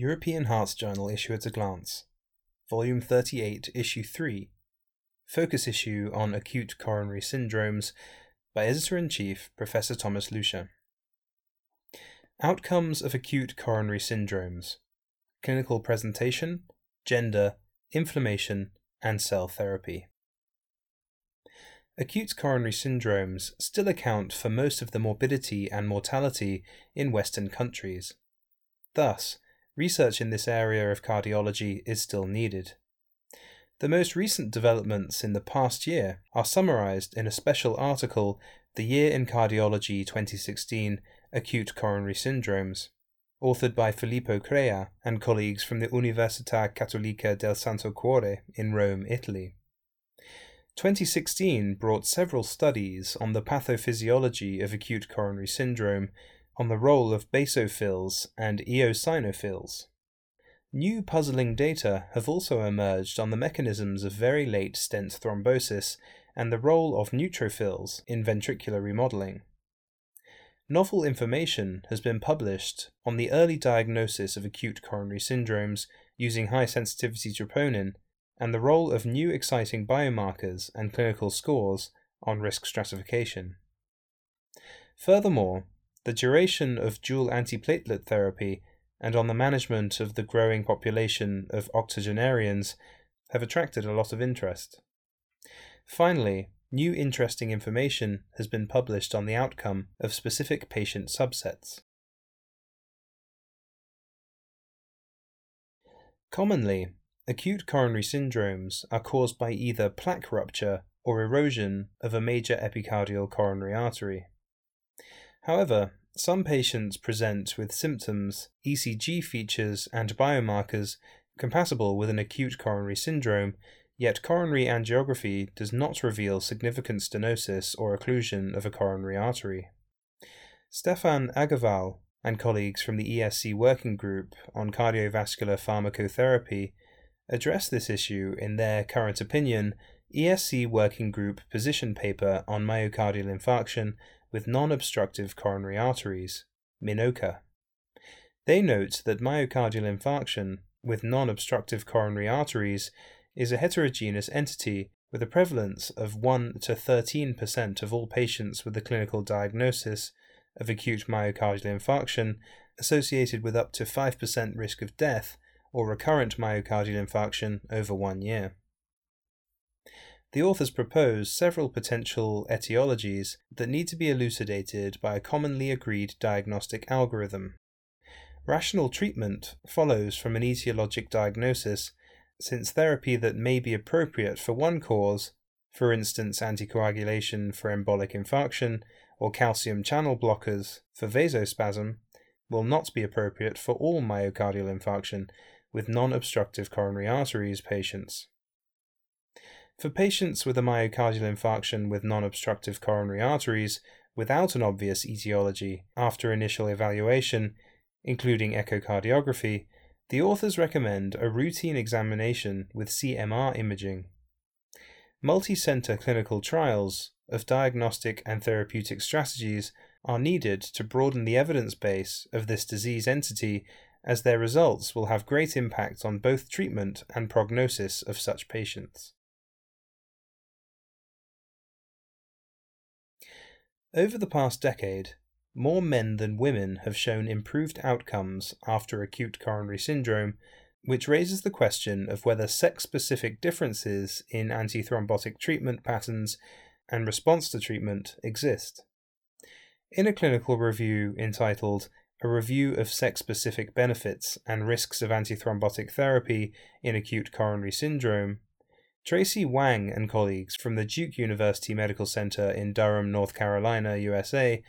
European Hearts Journal Issue at a Glance, Volume 38, Issue 3, Focus Issue on Acute Coronary Syndromes by Editor in Chief Professor Thomas Lüscher. Outcomes of Acute Coronary Syndromes Clinical Presentation, Gender, Inflammation, and Cell Therapy. Acute coronary syndromes still account for most of the morbidity and mortality in Western countries. Thus, research in this area of cardiology is still needed. The most recent developments in the past year are summarized in a special article, The Year in Cardiology 2016 Acute Coronary Syndromes, authored by Filippo Crea and colleagues from the Università Cattolica del Santo Cuore in Rome, Italy. 2016 brought several studies on the pathophysiology of acute coronary syndrome, on the role of basophils and eosinophils. New puzzling data have also emerged on the mechanisms of very late stent thrombosis and the role of neutrophils in ventricular remodeling. Novel information has been published on the early diagnosis of acute coronary syndromes using high sensitivity troponin and the role of new exciting biomarkers and clinical scores on risk stratification. Furthermore, the duration of dual antiplatelet therapy and on the management of the growing population of octogenarians have attracted a lot of interest. Finally, new interesting information has been published on the outcome of specific patient subsets. Commonly, Acute coronary syndromes are caused by either plaque rupture or erosion of a major epicardial coronary artery. However, some patients present with symptoms, ECG features, and biomarkers compatible with an acute coronary syndrome, yet coronary angiography does not reveal significant stenosis or occlusion of a coronary artery. Stefan Agewall and colleagues from the ESC Working Group on Cardiovascular Pharmacotherapy address this issue in their current opinion ESC Working Group position paper on myocardial infarction with non obstructive coronary arteries, MINOCA. They note that myocardial infarction with non obstructive coronary arteries is a heterogeneous entity with a prevalence of 1 to 13% of all patients with a clinical diagnosis of acute myocardial infarction associated with up to 5% risk of death or recurrent myocardial infarction over one year. The authors propose several potential etiologies that need to be elucidated by a commonly agreed diagnostic algorithm. Rational treatment follows from an etiologic diagnosis, since therapy that may be appropriate for one cause, for instance anticoagulation for embolic infarction or calcium channel blockers for vasospasm, will not be appropriate for all myocardial infarction with non obstructive coronary arteries patients. For patients with a myocardial infarction with non obstructive coronary arteries without an obvious etiology after initial evaluation, including echocardiography, the authors recommend a routine examination with CMR imaging. Multi-center clinical trials of diagnostic and therapeutic strategies are needed to broaden the evidence base of this disease entity as their results will have great impact on both treatment and prognosis of such patients. Over the past decade, more men than women have shown improved outcomes after acute coronary syndrome, which raises the question of whether sex specific differences in antithrombotic treatment patterns and response to treatment exist. In a clinical review entitled a review of sex specific benefits and risks of antithrombotic therapy in acute coronary syndrome, Tracy Wang and colleagues from the Duke University Medical Center in Durham, North Carolina, USA,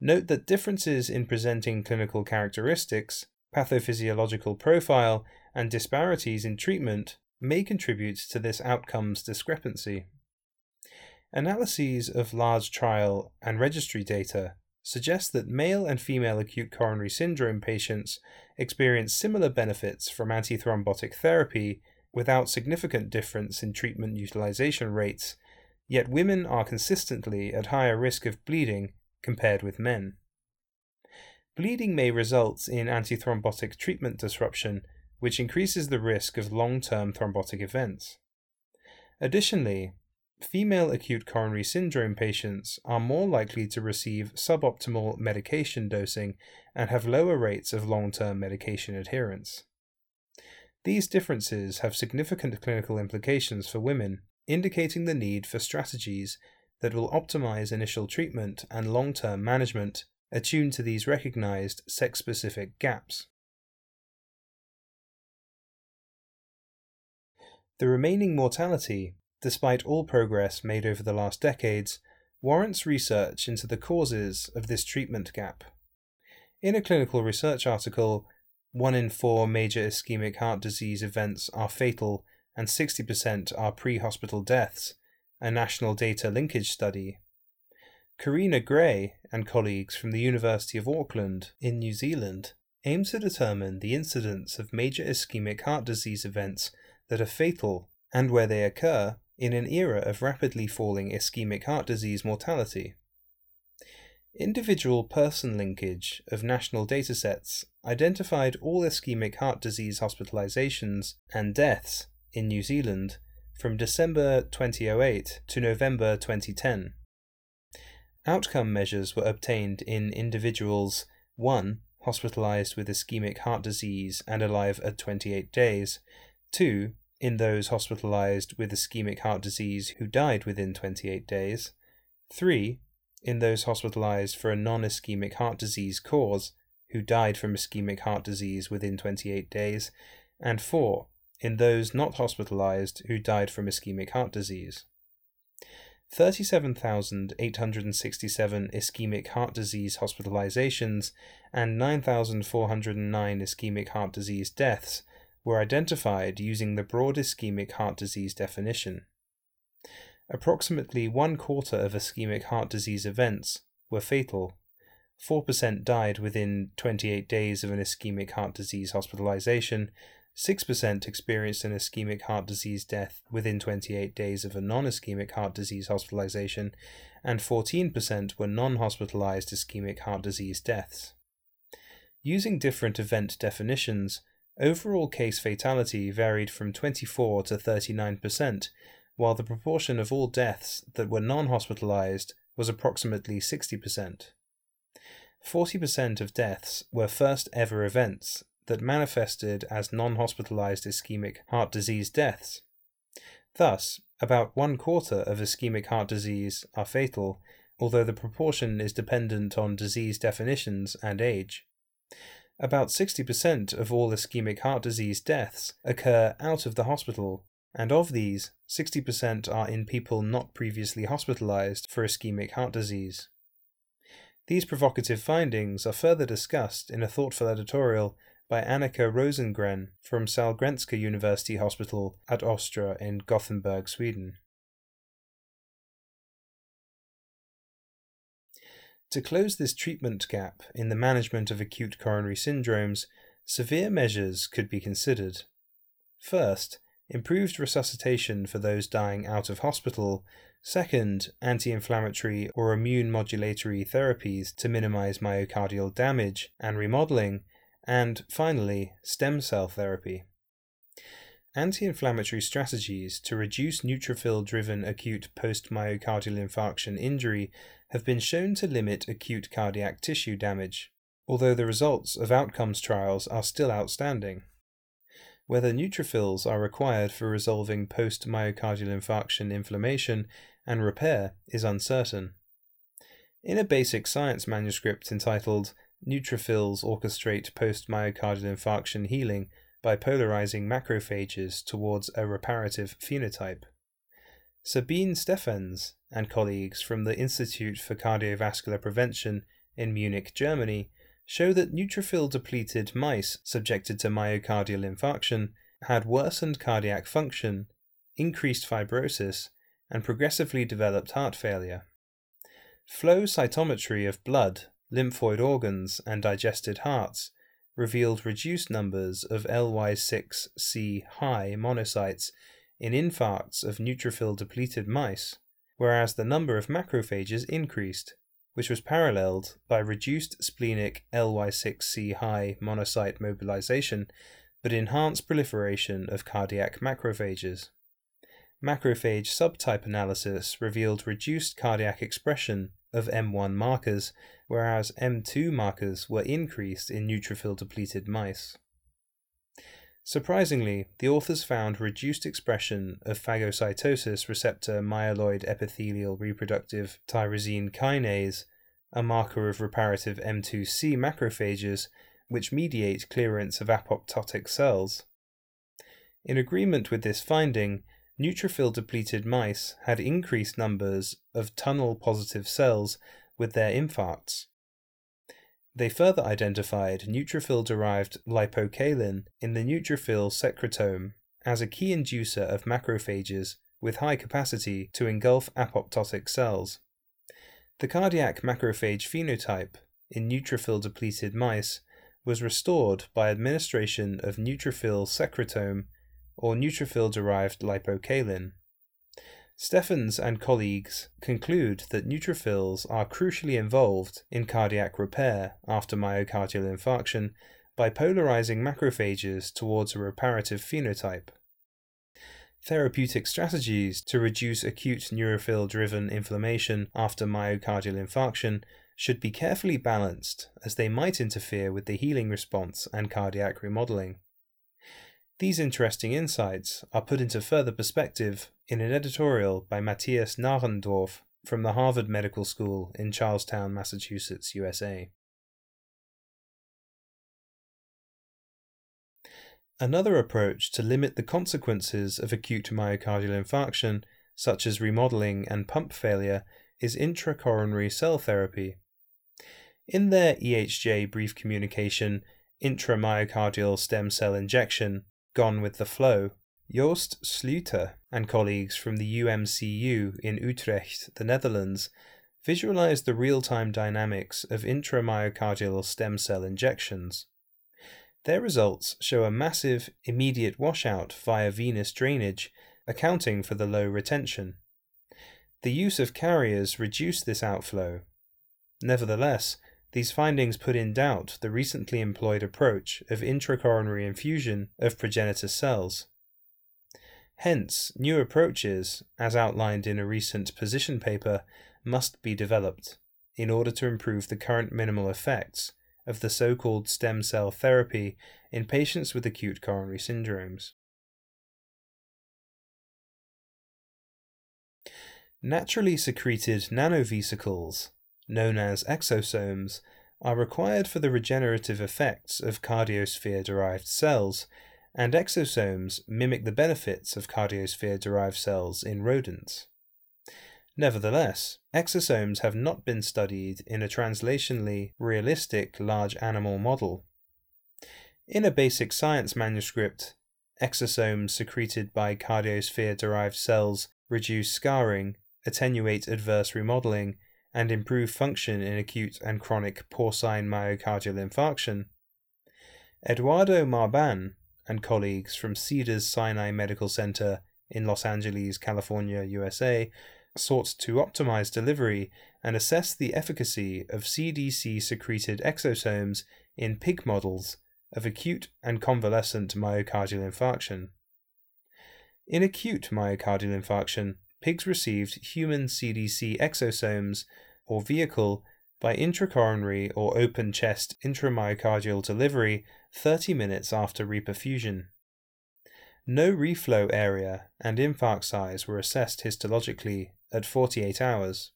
note that differences in presenting clinical characteristics, pathophysiological profile, and disparities in treatment may contribute to this outcomes discrepancy. Analyses of large trial and registry data suggest that male and female acute coronary syndrome patients experience similar benefits from antithrombotic therapy without significant difference in treatment utilization rates, yet women are consistently at higher risk of bleeding compared with men. Bleeding may result in antithrombotic treatment disruption, which increases the risk of long term thrombotic events. Additionally, female acute coronary syndrome patients are more likely to receive suboptimal medication dosing and have lower rates of long term medication adherence. These differences have significant clinical implications for women, indicating the need for strategies that will optimize initial treatment and long term management attuned to these recognized sex specific gaps. The remaining mortality, despite all progress made over the last decades, warrants research into the causes of this treatment gap. In a clinical research article, one in four major ischemic heart disease events are fatal and 60% are pre hospital deaths, a national data linkage study. Corina Grey and colleagues from the University of Auckland in New Zealand aim to determine the incidence of major ischemic heart disease events that are fatal and where they occur in an era of rapidly falling ischemic heart disease mortality. Individual person linkage of national datasets identified all ischemic heart disease hospitalizations and deaths in New Zealand from December 2008 to November 2010. Outcome measures were obtained in individuals 1. hospitalized with ischemic heart disease and alive at 28 days, 2. in those hospitalized with ischemic heart disease who died within 28 days, 3 in those hospitalized for a non ischemic heart disease cause who died from ischemic heart disease within 28 days, and 4. in those not hospitalized who died from ischemic heart disease. 37,867 ischemic heart disease hospitalizations and 9,409 ischemic heart disease deaths were identified using the broad ischemic heart disease definition. Approximately one quarter of ischemic heart disease events were fatal. 4% died within 28 days of an ischemic heart disease hospitalization, 6% experienced an ischemic heart disease death within 28 days of a non ischemic heart disease hospitalization, and 14% were non hospitalized ischemic heart disease deaths. Using different event definitions, overall case fatality varied from 24 to 39%, while the proportion of all deaths that were non hospitalized was approximately 60%. 40% of deaths were first ever events that manifested as non hospitalized ischemic heart disease deaths. Thus, about one quarter of ischemic heart disease are fatal, although the proportion is dependent on disease definitions and age. About 60% of all ischemic heart disease deaths occur out of the hospital and of these, 60% are in people not previously hospitalized for ischemic heart disease. These provocative findings are further discussed in a thoughtful editorial by Annika Rosengren from Sahlgrenska University Hospital at Östra in Gothenburg, Sweden. To close this treatment gap in the management of acute coronary syndromes, severe measures could be considered. First, improved resuscitation for those dying out of hospital, second, anti inflammatory or immune modulatory therapies to minimize myocardial damage and remodeling, and finally, stem cell therapy. Anti inflammatory strategies to reduce neutrophil driven acute post myocardial infarction injury have been shown to limit acute cardiac tissue damage, although the results of outcomes trials are still outstanding. Whether neutrophils are required for resolving post myocardial infarction inflammation and repair is uncertain. In a basic science manuscript entitled Neutrophils Orchestrate Post Myocardial Infarction Healing by Polarizing Macrophages Towards a Reparative Phenotype, Sabine Steffens and colleagues from the Institute for Cardiovascular Prevention in Munich, Germany, show that neutrophil depleted mice subjected to myocardial infarction had worsened cardiac function, increased fibrosis, and progressively developed heart failure. Flow cytometry of blood, lymphoid organs, and digested hearts revealed reduced numbers of LY6C high monocytes in infarcts of neutrophil depleted mice, whereas the number of macrophages increased, which was paralleled by reduced splenic LY6C high monocyte mobilization but enhanced proliferation of cardiac macrophages. Macrophage subtype analysis revealed reduced cardiac expression of M1 markers, whereas M2 markers were increased in neutrophil depleted mice. Surprisingly, the authors found reduced expression of phagocytosis receptor myeloid epithelial reproductive tyrosine kinase, a marker of reparative M2C macrophages, which mediate clearance of apoptotic cells. In agreement with this finding, neutrophil depleted mice had increased numbers of TUNEL positive cells with their infarcts, they further identified neutrophil derived lipocalin in the neutrophil secretome as a key inducer of macrophages with high capacity to engulf apoptotic cells. The cardiac macrophage phenotype in neutrophil depleted mice was restored by administration of neutrophil secretome or neutrophil derived lipocalin. Steffens and colleagues conclude that neutrophils are crucially involved in cardiac repair after myocardial infarction by polarizing macrophages towards a reparative phenotype. Therapeutic strategies to reduce acute neutrophil driven inflammation after myocardial infarction should be carefully balanced as they might interfere with the healing response and cardiac remodeling. These interesting insights are put into further perspective in an editorial by Matthias Nahrendorf from the Harvard Medical School in Charlestown, Massachusetts, USA. Another approach to limit the consequences of acute myocardial infarction, such as remodeling and pump failure, is intracoronary cell therapy. In their EHJ brief communication, Intramyocardial Stem Cell Injection, Gone with the Flow, Joost Sluijter and colleagues from the UMCU in Utrecht, the Netherlands, visualized the real time dynamics of intramyocardial stem cell injections. Their results show a massive, immediate washout via venous drainage, accounting for the low retention. The use of carriers reduced this outflow. Nevertheless, these findings put in doubt the recently employed approach of intracoronary infusion of progenitor cells. Hence, new approaches, as outlined in a recent position paper, must be developed in order to improve the current minimal effects of the so called stem cell therapy in patients with acute coronary syndromes. Naturally secreted nanovesicles known as exosomes, are required for the regenerative effects of cardiosphere derived cells, and exosomes mimic the benefits of cardiosphere derived cells in rodents. Nevertheless, exosomes have not been studied in a translationally realistic large animal model. In a basic science manuscript, exosomes secreted by cardiosphere derived cells reduce scarring, attenuate adverse remodeling, and improve function in acute and chronic porcine myocardial infarction. Eduardo Marban and colleagues from Cedars Sinai Medical Center in Los Angeles, California, USA, sought to optimize delivery and assess the efficacy of CDC secreted exosomes in pig models of acute and convalescent myocardial infarction. In acute myocardial infarction, pigs received human CDC exosomes or vehicle by intracoronary or open chest intramyocardial delivery 30 minutes after reperfusion. No reflow area and infarct size were assessed histologically at 48 hours.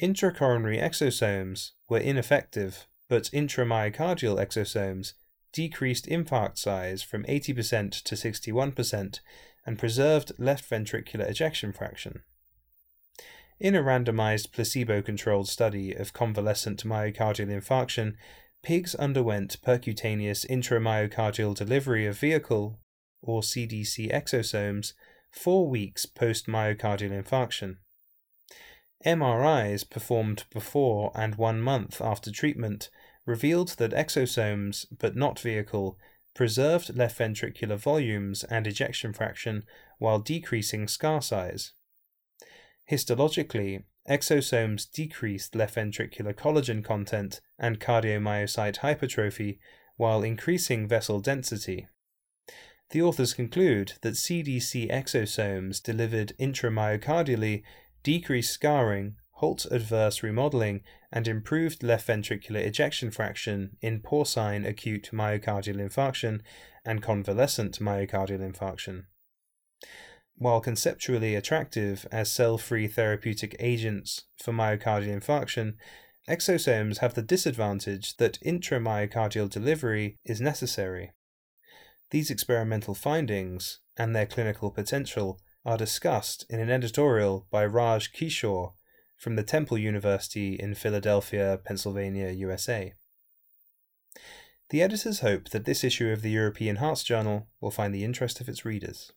Intracoronary exosomes were ineffective, but intramyocardial exosomes decreased infarct size from 80% to 61% and preserved left ventricular ejection fraction. In a randomized placebo controlled study of convalescent myocardial infarction, pigs underwent percutaneous intramyocardial delivery of vehicle, or CDC exosomes, four weeks post myocardial infarction. MRIs performed before and one month after treatment revealed that exosomes, but not vehicle, preserved left ventricular volumes and ejection fraction while decreasing scar size. Histologically, exosomes decreased left ventricular collagen content and cardiomyocyte hypertrophy while increasing vessel density. The authors conclude that CDC exosomes delivered intramyocardially decreased scarring, halt adverse remodeling, and improved left ventricular ejection fraction in porcine acute myocardial infarction and convalescent myocardial infarction. While conceptually attractive as cell free therapeutic agents for myocardial infarction, exosomes have the disadvantage that intramyocardial delivery is necessary. These experimental findings and their clinical potential are discussed in an editorial by Raj Kishore from the Temple University in Philadelphia, Pennsylvania, USA. The editors hope that this issue of the European Hearts Journal will find the interest of its readers.